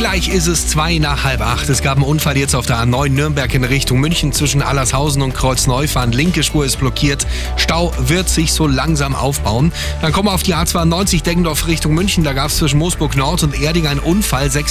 Gleich ist es zwei nach halb acht. Es gab einen Unfall jetzt auf der A9 Nürnberg in Richtung München zwischen Allershausen und Kreuzneufahren. Linke Spur ist blockiert. Stau wird sich so langsam aufbauen. Dann kommen wir auf die A92 Deggendorf Richtung München. Da gab es zwischen Moosburg Nord und Erding einen Unfall. Sechs